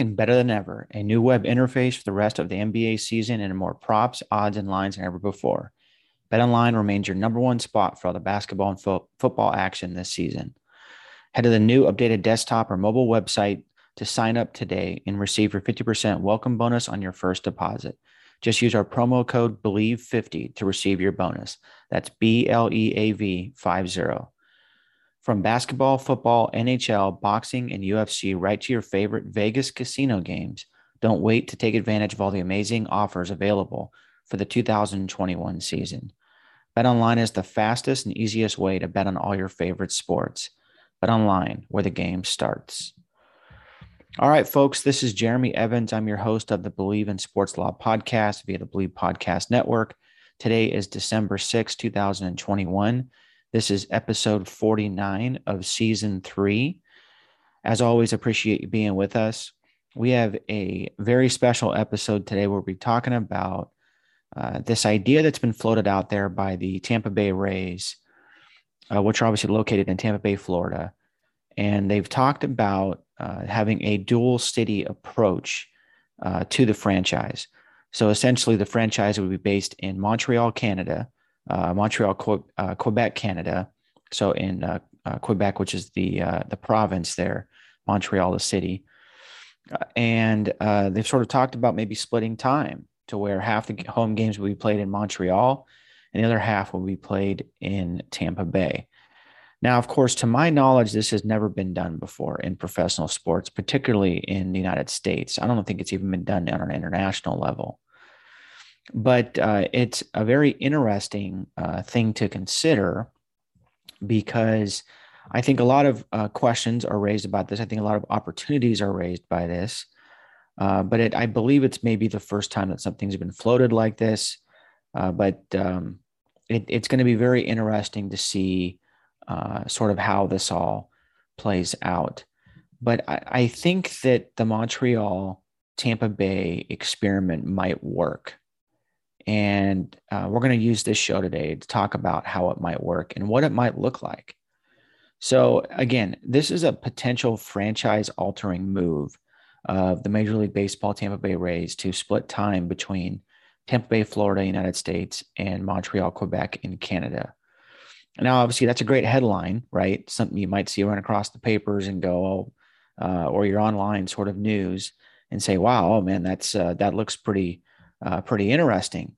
And better than ever. A new web interface for the rest of the NBA season and more props, odds, and lines than ever before. BetOnline remains your number one spot for all the basketball and fo- football action this season. Head to the new updated desktop or mobile website to sign up today and receive your 50% welcome bonus on your first deposit. Just use our promo code BLEAV50 to receive your bonus. That's B L E A V 50. From basketball, football, NHL, boxing, and UFC, right to your favorite Vegas casino games. Don't wait to take advantage of all the amazing offers available for the 2021 season. BetOnline is the fastest and easiest way to bet on all your favorite sports. BetOnline, where the game starts. All right, folks, this is Jeremy Evans. I'm your host of the Bleav in Sports Law podcast via the Bleav Podcast Network. Today is December 6, 2021. This is episode 49 of season three. As always, appreciate you being with us. We have a very special episode today where we're talking about uh, this idea that's been floated out there by the Tampa Bay Rays, uh, which are obviously located in Tampa Bay, Florida. And they've talked about uh, having a dual city approach uh, to the franchise. So essentially, the franchise would be based in Montreal, Canada, uh, Montreal, uh, Quebec, Canada. So in uh, uh, Quebec, which is the the province there, Montreal, the city, and they've sort of talked about maybe splitting time to where half the home games will be played in Montreal, and the other half will be played in Tampa Bay. Now, of course, to my knowledge, this has never been done before in professional sports, particularly in the United States. I don't think it's even been done on an international level but uh, it's a very interesting uh, thing to consider because I think a lot of uh, questions are raised about this. I think a lot of opportunities are raised by this. Uh, but it, I believe it's maybe the first time that something's been floated like this. Uh, but um, it, it's going to be very interesting to see uh, sort of how this all plays out. But I, I think that the Montreal Tampa Bay experiment might work. And uh, we're going to use this show today to talk about how it might work and what it might look like. So, again, this is a potential franchise altering move of the Major League Baseball Tampa Bay Rays to split time between Tampa Bay, Florida, United States, and Montreal, Quebec, in Canada. Now, obviously, that's a great headline, right? Something you might see run across the papers and go, oh, uh, or your online sort of news and say, wow, oh man, that's uh, that looks pretty uh, pretty interesting.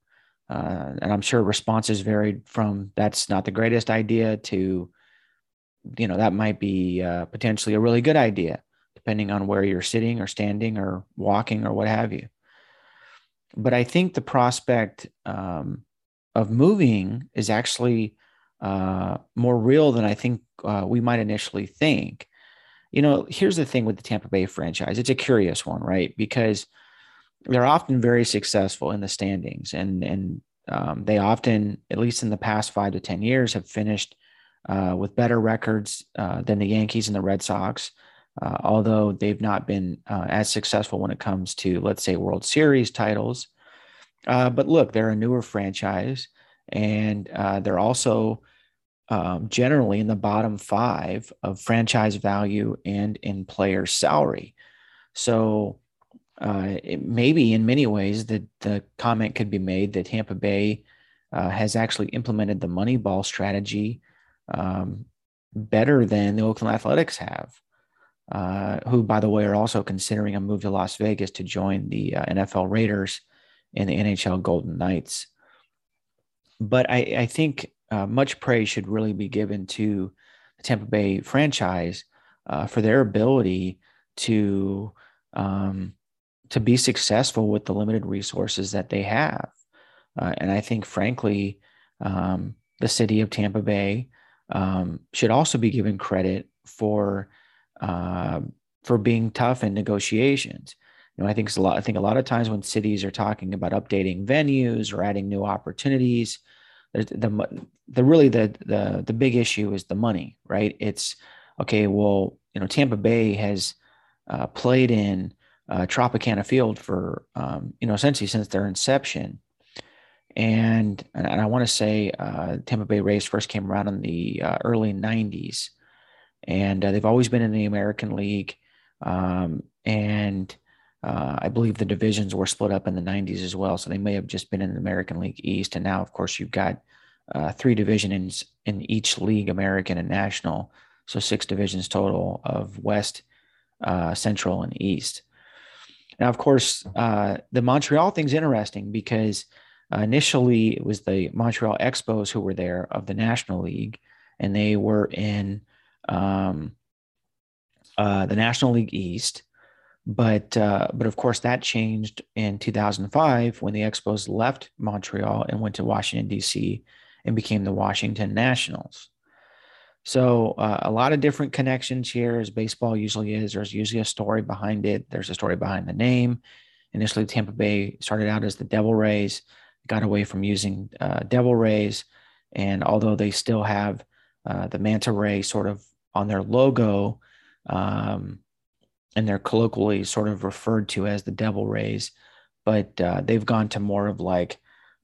Uh, and I'm sure responses varied from that's not the greatest idea to, you know, that might be uh, potentially a really good idea, depending on where you're sitting or standing or walking or what have you. But I think the prospect um, of moving is actually uh, more real than I think uh, we might initially think. You know, here's the thing with the Tampa Bay franchise it's a curious one, right? Because they're often very successful in the standings, and and um, they often, at least in the past five to ten years, have finished uh, with better records uh, than the Yankees and the Red Sox. Uh, although they've not been uh, as successful when it comes to, let's say, World Series titles. Uh, but look, they're a newer franchise, and uh, they're also um, generally in the bottom five of franchise value and in player salary. So uh, it, maybe in many ways that the comment could be made that Tampa Bay uh, has actually implemented the money ball strategy um, better than the Oakland Athletics have, uh, who, by the way, are also considering a move to Las Vegas to join the uh, NFL Raiders and the NHL Golden Knights. But I, I think uh, much praise should really be given to the Tampa Bay franchise uh, for their ability to um, to be successful with the limited resources that they have. Uh, and I think, frankly, um, the city of Tampa Bay um, should also be given credit for uh, for being tough in negotiations. You know, I think a lot. I think a lot of times when cities are talking about updating venues or adding new opportunities, the the, the really the the the big issue is the money, right? It's okay. Well, you know, Tampa Bay has uh, played in uh, Tropicana Field for um, you know essentially since their inception, and and I want to say uh, Tampa Bay Rays first came around in the uh, early '90s, and uh, they've always been in the American League, um, and uh, I believe the divisions were split up in the '90s as well, so they may have just been in the American League East, and now of course you've got uh, three divisions in each league, American and National, so six divisions total of West, Central, and East. Now, of course, the Montreal thing's interesting because uh, initially, it was the Montreal Expos who were there of the National League, and they were in um, uh, the National League East. But uh, but of course, that changed in 2005 when the Expos left Montreal and went to Washington D.C. and became the Washington Nationals. So uh, a lot of different connections here, as baseball usually is. There's usually a story behind it. There's a story behind the name. Initially, Tampa Bay started out as the Devil Rays got away from using uh, devil rays. And although they still have uh, the manta ray sort of on their logo, um, and they're colloquially sort of referred to as the devil rays, but uh, they've gone to more of like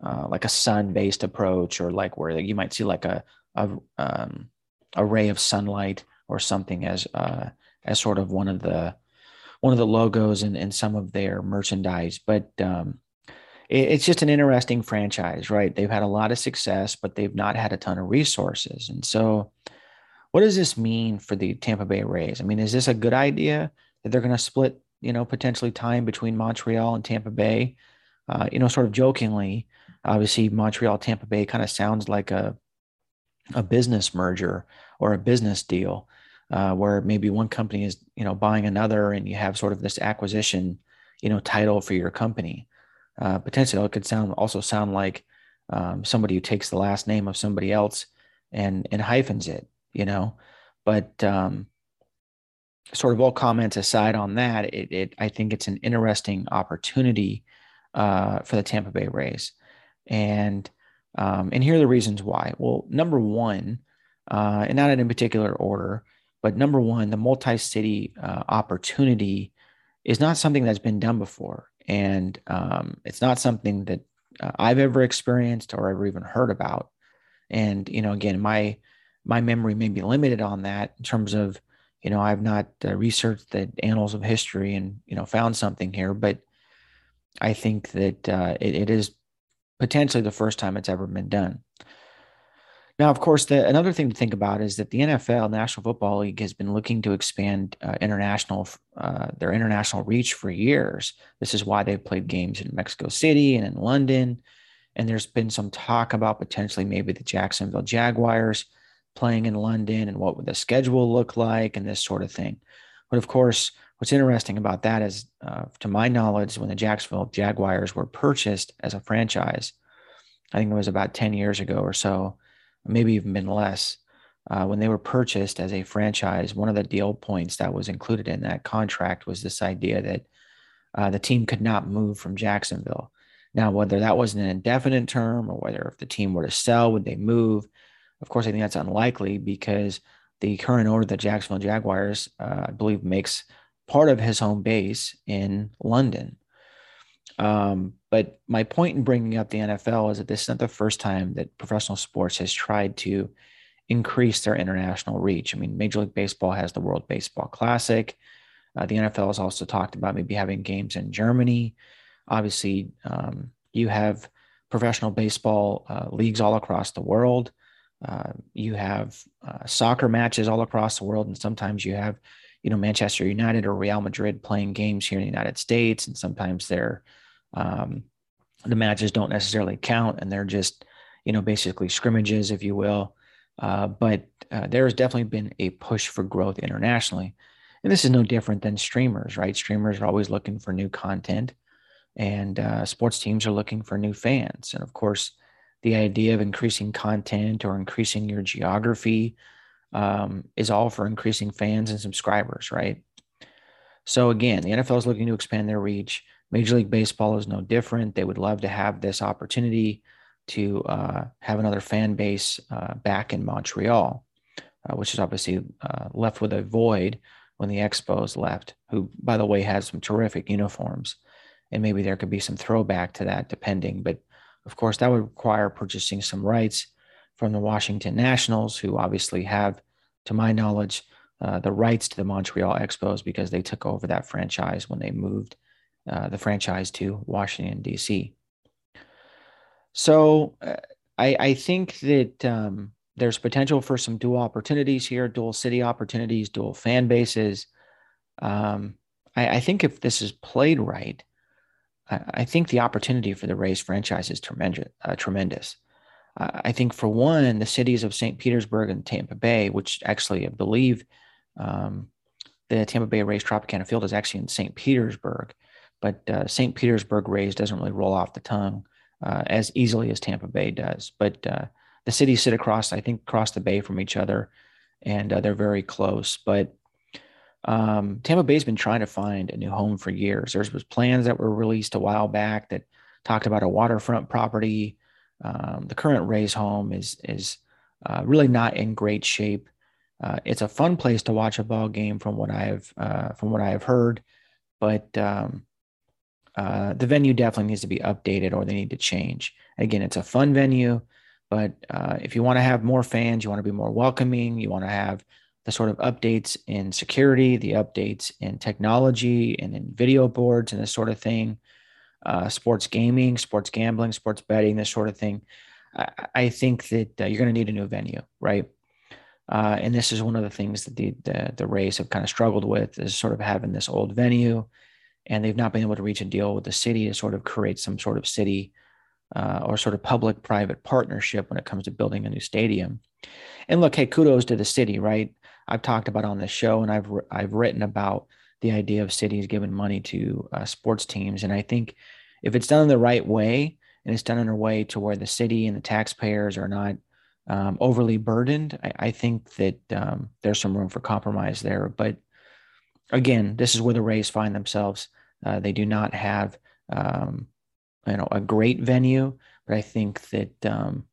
uh, like a sun-based approach, or like where you might see like a a, um, a ray of sunlight or something as uh, as sort of one of the one of the logos in, in some of their merchandise. But um, it's just an interesting franchise, right? They've had a lot of success, but they've not had a ton of resources. And so, what does this mean for the Tampa Bay Rays? I mean, is this a good idea that they're going to split, you know, potentially time between Montreal and Tampa Bay? Uh, you know, sort of jokingly, obviously, Montreal Tampa Bay kind of sounds like a a business merger or a business deal, uh, where maybe one company is, you know, buying another, and you have sort of this acquisition, you know, title for your company uh, potentially it could sound also sound like um, somebody who takes the last name of somebody else and and hyphens it, you know. But um, sort of all comments aside on that, it, it I think it's an interesting opportunity uh, for the Tampa Bay Rays, and um, and here are the reasons why. Well, number one, uh, and not in a particular order, but number one, the multi-city uh, opportunity is not something that's been done before and um, it's not something that uh, I've ever experienced or ever even heard about. And you know, again, my my memory may be limited on that in terms of you know I've not uh, researched the annals of history and you know found something here, but I think that uh, it, it is potentially the first time it's ever been done. Now, of course, the, another thing to think about is that the NFL, National Football League, has been looking to expand uh, international uh, their international reach for years. This is why they've played games in Mexico City and in London. And there's been some talk about potentially maybe the Jacksonville Jaguars playing in London and what would the schedule look like and this sort of thing. But of course, what's interesting about that is, uh, to my knowledge, when the Jacksonville Jaguars were purchased as a franchise, I think it was about 10 years ago or so maybe even been less. Uh, when they were purchased as a franchise, one of the deal points that was included in that contract was this idea that uh, the team could not move from Jacksonville. Now, whether that was an indefinite term or whether if the team were to sell, would they move? Of course, I think that's unlikely because the current owner of the Jacksonville Jaguars, uh, I believe, makes part of his home base in London. Um, but my point in bringing up the NFL is that this is not the first time that professional sports has tried to increase their international reach. I mean, Major League Baseball has the World Baseball Classic. Uh, the NFL has also talked about maybe having games in Germany. Obviously, um, you have professional baseball uh, leagues all across the world. Uh, you have uh, soccer matches all across the world, and sometimes you have, you know, Manchester United or Real Madrid playing games here in the United States, and sometimes they're um, the matches don't necessarily count and they're just, you know, basically scrimmages, if you will. Uh, but uh, there has definitely been a push for growth internationally. And this is no different than streamers, right? Streamers are always looking for new content, and uh, sports teams are looking for new fans. And of course, the the idea of increasing content or increasing your geography um, is all for increasing fans and subscribers, right? So again, the NFL is looking to expand their reach. Major League Baseball is no different. They would love to have this opportunity to uh, have another fan base uh, back in Montreal, uh, which is obviously uh, left with a void when the Expos left, who, by the way, has some terrific uniforms. And maybe there could be some throwback to that, depending. But of course, that would require purchasing some rights from the Washington Nationals, who obviously have, to my knowledge, uh, the rights to the Montreal Expos because they took over that franchise when they moved uh, the franchise to Washington, D.C. So uh, I, I, think that um, there's potential for some dual opportunities here, dual city opportunities, dual fan bases. Um, I, I, think if this is played right, I, I, think the opportunity for the Rays franchise is tremendous. Uh. I think for one, the cities of St. Petersburg and Tampa Bay, which actually I believe um, the Tampa Bay Rays Tropicana Field is actually in St. Petersburg, but uh, St. Petersburg Rays doesn't really roll off the tongue uh, as easily as Tampa Bay does. But uh, the cities sit across, I think, across the bay from each other, and uh, they're very close. But um, Tampa Bay's been trying to find a new home for years. There was plans that were released a while back that talked about a waterfront property. Um, the current Rays home is is uh, really not in great shape. Uh, it's a fun place to watch a ball game, from what I have uh, from what I have heard, but um, uh, the venue definitely needs to be updated or they need to change. Again, it's a fun venue, but uh, if you want to have more fans, you want to be more welcoming, you want to have the sort of updates in security, the updates in technology and in video boards and this sort of thing, uh, sports gaming, sports gambling, sports betting, this sort of thing. I, I think that uh, you're going to need a new venue, right? Uh, and this is one of the things that the, the, the Rays have kind of struggled with is sort of having this old venue, and they've not been able to reach a deal with the city to sort of create some sort of city uh, or sort of public-private partnership when it comes to building a new stadium. And look, hey, kudos to the city, right? I've talked about on the show, and I've I've written about the idea of cities giving money to uh, sports teams, and I think if it's done in the right way and it's done in a way to where the city and the taxpayers are not um, overly burdened. I, I think that um, there's some room for compromise there. But again, this is where the Rays find themselves. Uh, they do not have, um, you know, a great venue, but I think that um,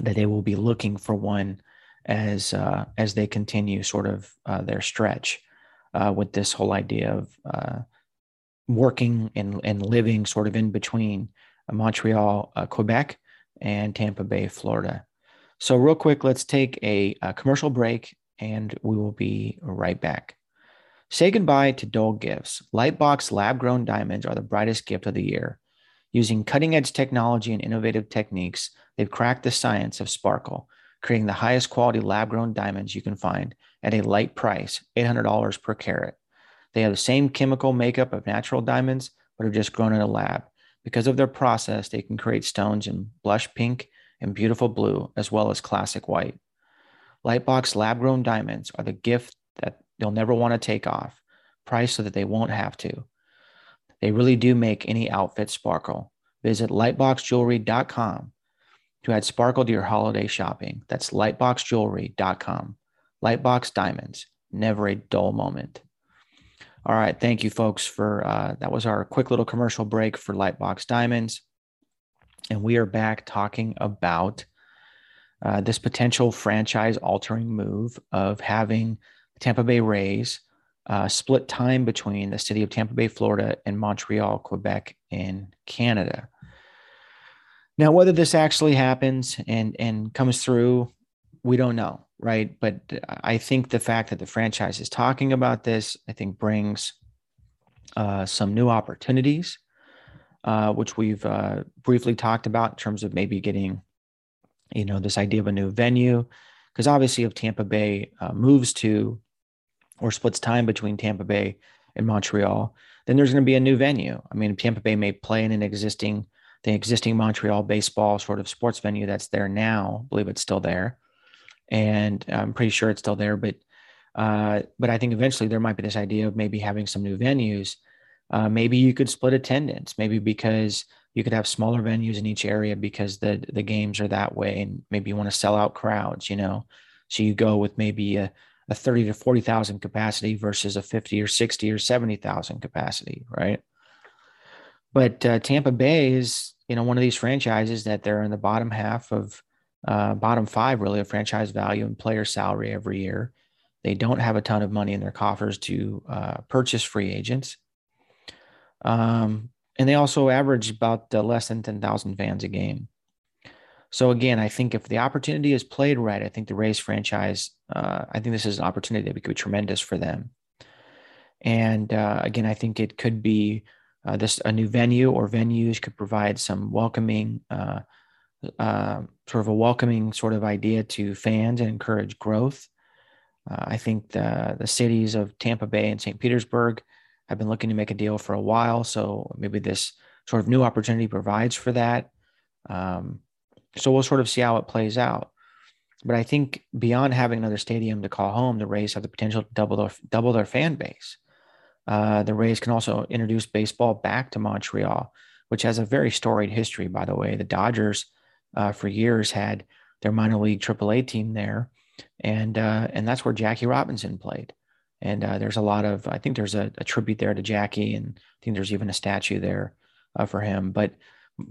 that they will be looking for one as uh, as they continue sort of uh, their stretch uh, with this whole idea of uh, working and, and living sort of in between Montreal, uh, Quebec, and Tampa Bay, Florida. So, real quick, let's take a, a commercial break and we will be right back. Say goodbye to dull gifts. Lightbox lab grown diamonds are the brightest gift of the year. Using cutting edge technology and innovative techniques, they've cracked the science of sparkle, creating the highest quality lab grown diamonds you can find at a light price $800 per carat. They have the same chemical makeup of natural diamonds, but are just grown in a lab. Because of their process, they can create stones in blush pink and beautiful blue, as well as classic white. Lightbox lab grown diamonds are the gift that they'll never want to take off, priced so that they won't have to. They really do make any outfit sparkle. Visit lightboxjewelry.com to add sparkle to your holiday shopping. That's lightboxjewelry.com. Lightbox diamonds, never a dull moment. All right, thank you, folks, for uh, that was our quick little commercial break for Lightbox Diamonds. And we are back talking about uh, this potential franchise altering move of having the Tampa Bay Rays uh, split time between the city of Tampa Bay, Florida, and Montreal, Quebec, in Canada. Now, whether this actually happens and, and comes through, we don't know, right? But I think the fact that the franchise is talking about this, I think brings uh, some new opportunities uh, which we've uh, briefly talked about in terms of maybe getting, you know, this idea of a new venue. Because obviously, if Tampa Bay uh, moves to or splits time between Tampa Bay and Montreal, then there's going to be a new venue. I mean, Tampa Bay may play in an existing, the existing Montreal baseball sort of sports venue that's there now. I believe it's still there, and I'm pretty sure it's still there. But, uh, but I think eventually there might be this idea of maybe having some new venues uh, maybe you could split attendance, maybe because you could have smaller venues in each area because the the games are that way, and maybe you want to sell out crowds. You know, so you go with maybe a a 30 to 40,000 capacity versus a 50 or 60 or 70,000 capacity, right? But uh, Tampa Bay is, you know, one of these franchises that they're in the bottom half of uh, bottom five, really, of franchise value and player salary every year. They don't have a ton of money in their coffers to uh, purchase free agents. Um, and they also average about uh, less than 10,000 fans a game. So again, I think if the opportunity is played right, I think the Rays franchise, uh, I think this is an opportunity that could be tremendous for them. And uh, again, I think it could be uh, this a new venue or venues could provide some welcoming, uh, sort of a welcoming sort of idea to fans and encourage growth. Uh, I think the the cities of Tampa Bay and St. Petersburg have been looking to make a deal for a while, so maybe this sort of new opportunity provides for that. Um, so we'll sort of see how it plays out. But I think beyond having another stadium to call home, the Rays have the potential to double their double their fan base. Uh, the Rays can also introduce baseball back to Montreal, which has a very storied history, by the way. The Dodgers, uh, for years, had their minor league AAA team there, and uh, and that's where Jackie Robinson played. And uh, there's a lot of, I think there's a, a, tribute there to Jackie, and I think there's even a statue there uh, for him. But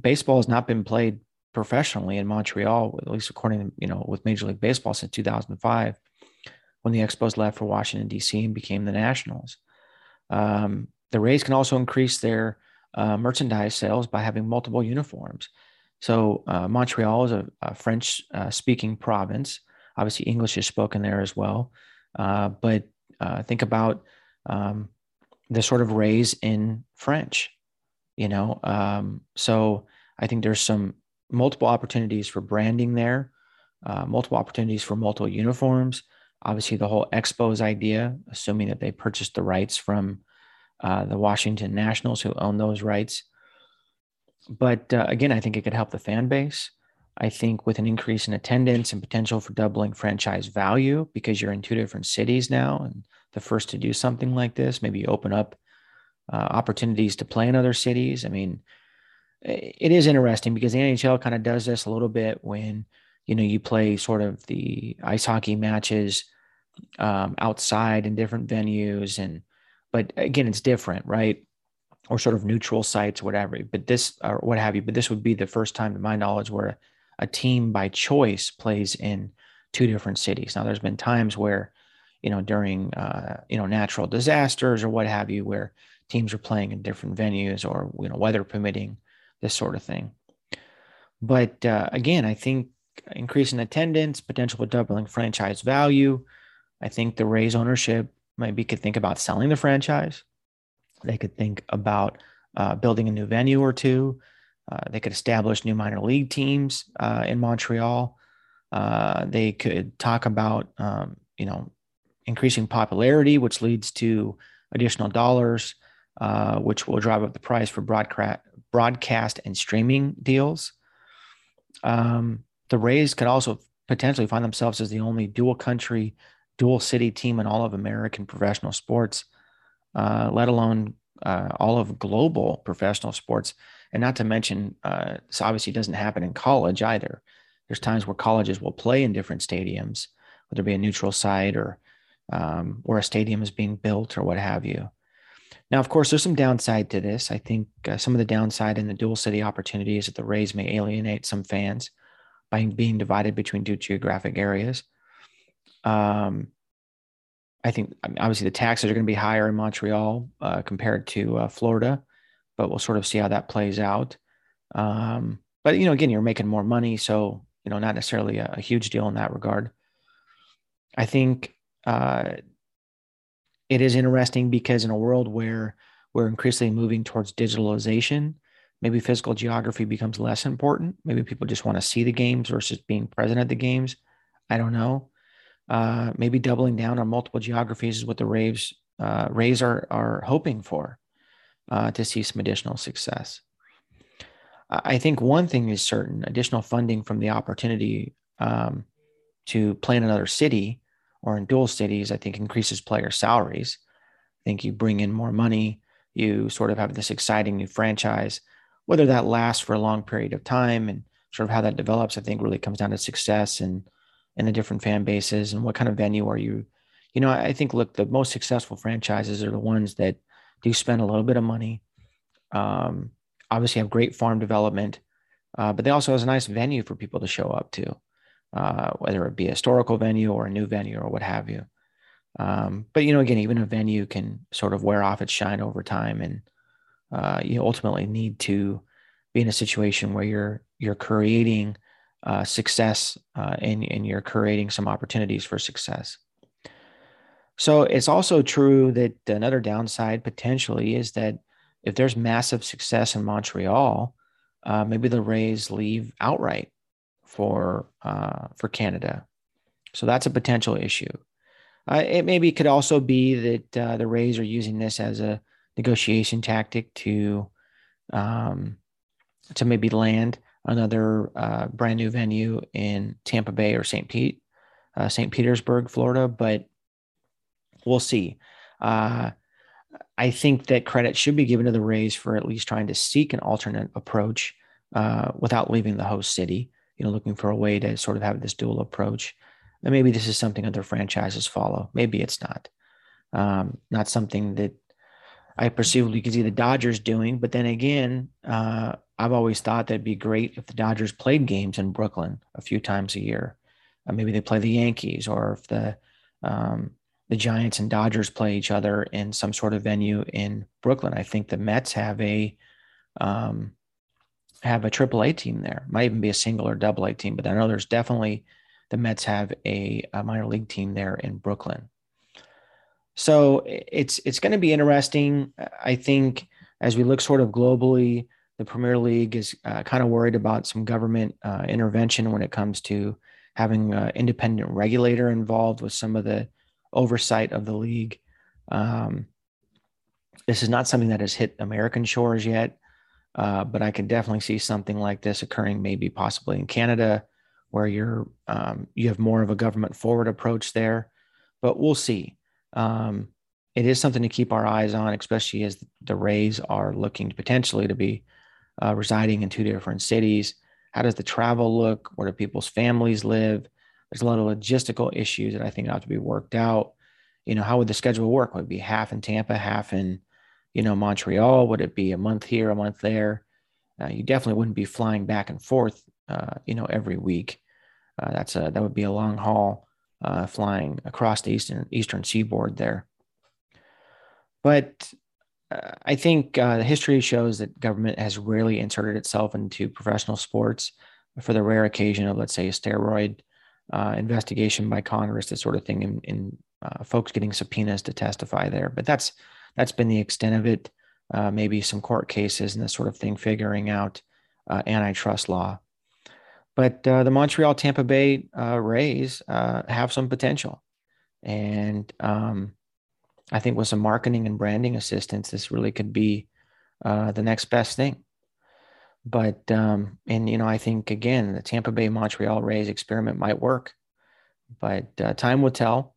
baseball has not been played professionally in Montreal, at least according to, you know, with Major League Baseball since 2005, when the Expos left for Washington, D.C. and became the Nationals. Um, the Rays can also increase their uh, merchandise sales by having multiple uniforms. So uh, Montreal is a, a French uh, speaking province. Obviously, English is spoken there as well. Uh, but uh, think about um, the sort of raise in French, you know. Um, so I think there's some multiple opportunities for branding there, uh, multiple opportunities for multiple uniforms. Obviously, the whole Expos idea, assuming that they purchased the rights from uh, the Washington Nationals who own those rights. But uh, again, I think it could help the fan base. I think with an increase in attendance and potential for doubling franchise value because you're in two different cities now and the first to do something like this, maybe open up uh, opportunities to play in other cities. I mean, it is interesting because the NHL kind of does this a little bit when you know you play sort of the ice hockey matches um, outside in different venues and but again it's different right or sort of neutral sites whatever but this or what have you but this would be the first time to my knowledge where a team by choice plays in two different cities now there's been times where you know during uh, you know natural disasters or what have you where teams are playing in different venues or you know weather permitting this sort of thing. But uh, again, I think increasing attendance, potential for doubling franchise value. I think the Rays ownership maybe could think about selling the franchise. They could think about uh, building a new venue or two. Uh, they could establish new minor league teams uh, in Montreal. Uh, they could talk about, um, you know, increasing popularity, which leads to additional dollars, uh, which will drive up the price for broadcast broadcast and streaming deals. Um, the Rays could also potentially find themselves as the only dual country, dual city team in all of American professional sports, uh, let alone uh, all of global professional sports. And not to mention, uh, this obviously doesn't happen in college either. There's times where colleges will play in different stadiums, whether it be a neutral site or um, where a stadium is being built or what have you. Now, of course, there's some downside to this. I think uh, some of the downside in the dual city opportunity is that the Rays may alienate some fans by being divided between two geographic areas. Um, I think obviously the taxes are going to be higher in Montreal uh, compared to uh, Florida, but we'll sort of see how that plays out. Um, but you know, again, you're making more money, so you know, not necessarily a, a huge deal in that regard. I think uh, it is interesting because in a world where we're increasingly moving towards digitalization, maybe physical geography becomes less important. Maybe people just want to see the games versus being present at the games. I don't know. Uh, maybe doubling down on multiple geographies is what the Raves uh, Rays are are hoping for uh, to see some additional success. I think one thing is certain: additional funding from the opportunity um, to play in another city or in dual cities, I think increases player salaries. I think you bring in more money. You sort of have this exciting new franchise whether that lasts for a long period of time and sort of how that develops, I think really comes down to success and and the different fan bases and what kind of venue are you. You know, I think look, the most successful franchises are the ones that do spend a little bit of money. Um, obviously, have great farm development, uh, but they also has a nice venue for people to show up to, uh, whether it be a historical venue or a new venue or what have you. Um, but you know, again, even a venue can sort of wear off its shine over time, and uh, you ultimately need to be in a situation where you're you're creating uh, success uh, and, and you're creating some opportunities for success. So it's also true that another downside potentially is that if there's massive success in Montreal, uh, maybe the Rays leave outright for uh, for Canada. So that's a potential issue. Uh, it maybe could also be that uh, the Rays are using this as a negotiation tactic to um, to maybe land another uh, brand new venue in Tampa Bay or St. Pete, uh, St. Petersburg, Florida. But we'll see. Uh, I think that credit should be given to the Rays for at least trying to seek an alternate approach uh, without leaving the host city. You know, looking for a way to sort of have this dual approach. And maybe this is something other franchises follow. Maybe it's not. Um, not something that I perceive. perceivably could see the Dodgers doing. But then again, uh, I've always thought that'd be great if the Dodgers played games in Brooklyn a few times a year. Uh, maybe they play the Yankees, or if the um, the Giants and Dodgers play each other in some sort of venue in Brooklyn. I think the Mets have a um, have a triple A team there. Might even be a single or double A team, but I know there's definitely the Mets have a, a minor league team there in Brooklyn. So it's it's going to be interesting. I think as we look sort of globally, the Premier League is uh, kind of worried about some government uh, intervention when it comes to having an independent regulator involved with some of the oversight of the league. Um, this is not something that has hit American shores yet, uh, but I can definitely see something like this occurring, maybe possibly in Canada, where you're um, you have more of a government forward approach there. But we'll see um, it is something to keep our eyes on, especially as the Rays are looking potentially to be uh, residing in two different cities. How does the travel look? Where do people's families live? There's a lot of logistical issues that I think have to be worked out. You know, how would the schedule work? Would it be half in Tampa, half in, you know, Montreal? Would it be a month here, a month there? Uh, you definitely wouldn't be flying back and forth, uh, you know, every week. Uh, that's a that would be a long haul uh, flying across the eastern eastern seaboard there. But I think uh, the history shows that government has rarely inserted itself into professional sports for the rare occasion of, let's say, a steroid uh, investigation by Congress, that sort of thing, in, in uh, folks getting subpoenas to testify there. But that's that's been the extent of it. Uh, maybe some court cases and this sort of thing, figuring out antitrust law. But uh, the Montreal Tampa Bay uh, Rays uh, have some potential. And um, I think with some marketing and branding assistance, this really could be uh, the next best thing. But, um, and, you know, I think again, the Tampa Bay Montreal Rays experiment might work, but uh, time will tell.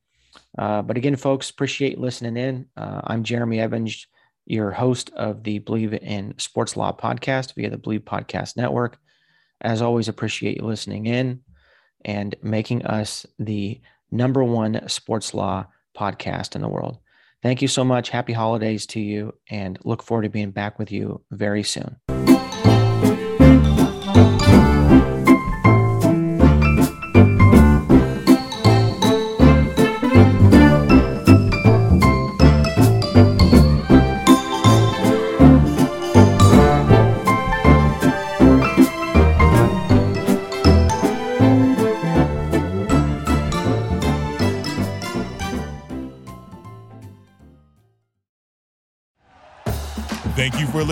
Uh, but again, folks, appreciate listening in. I'm Jeremy Evans, your host of the Bleav in Sports Law podcast via the Bleav Podcast Network. As always, appreciate you listening in and making us the number one sports law podcast in the world. Thank you so much. Happy holidays to you and look forward to being back with you very soon.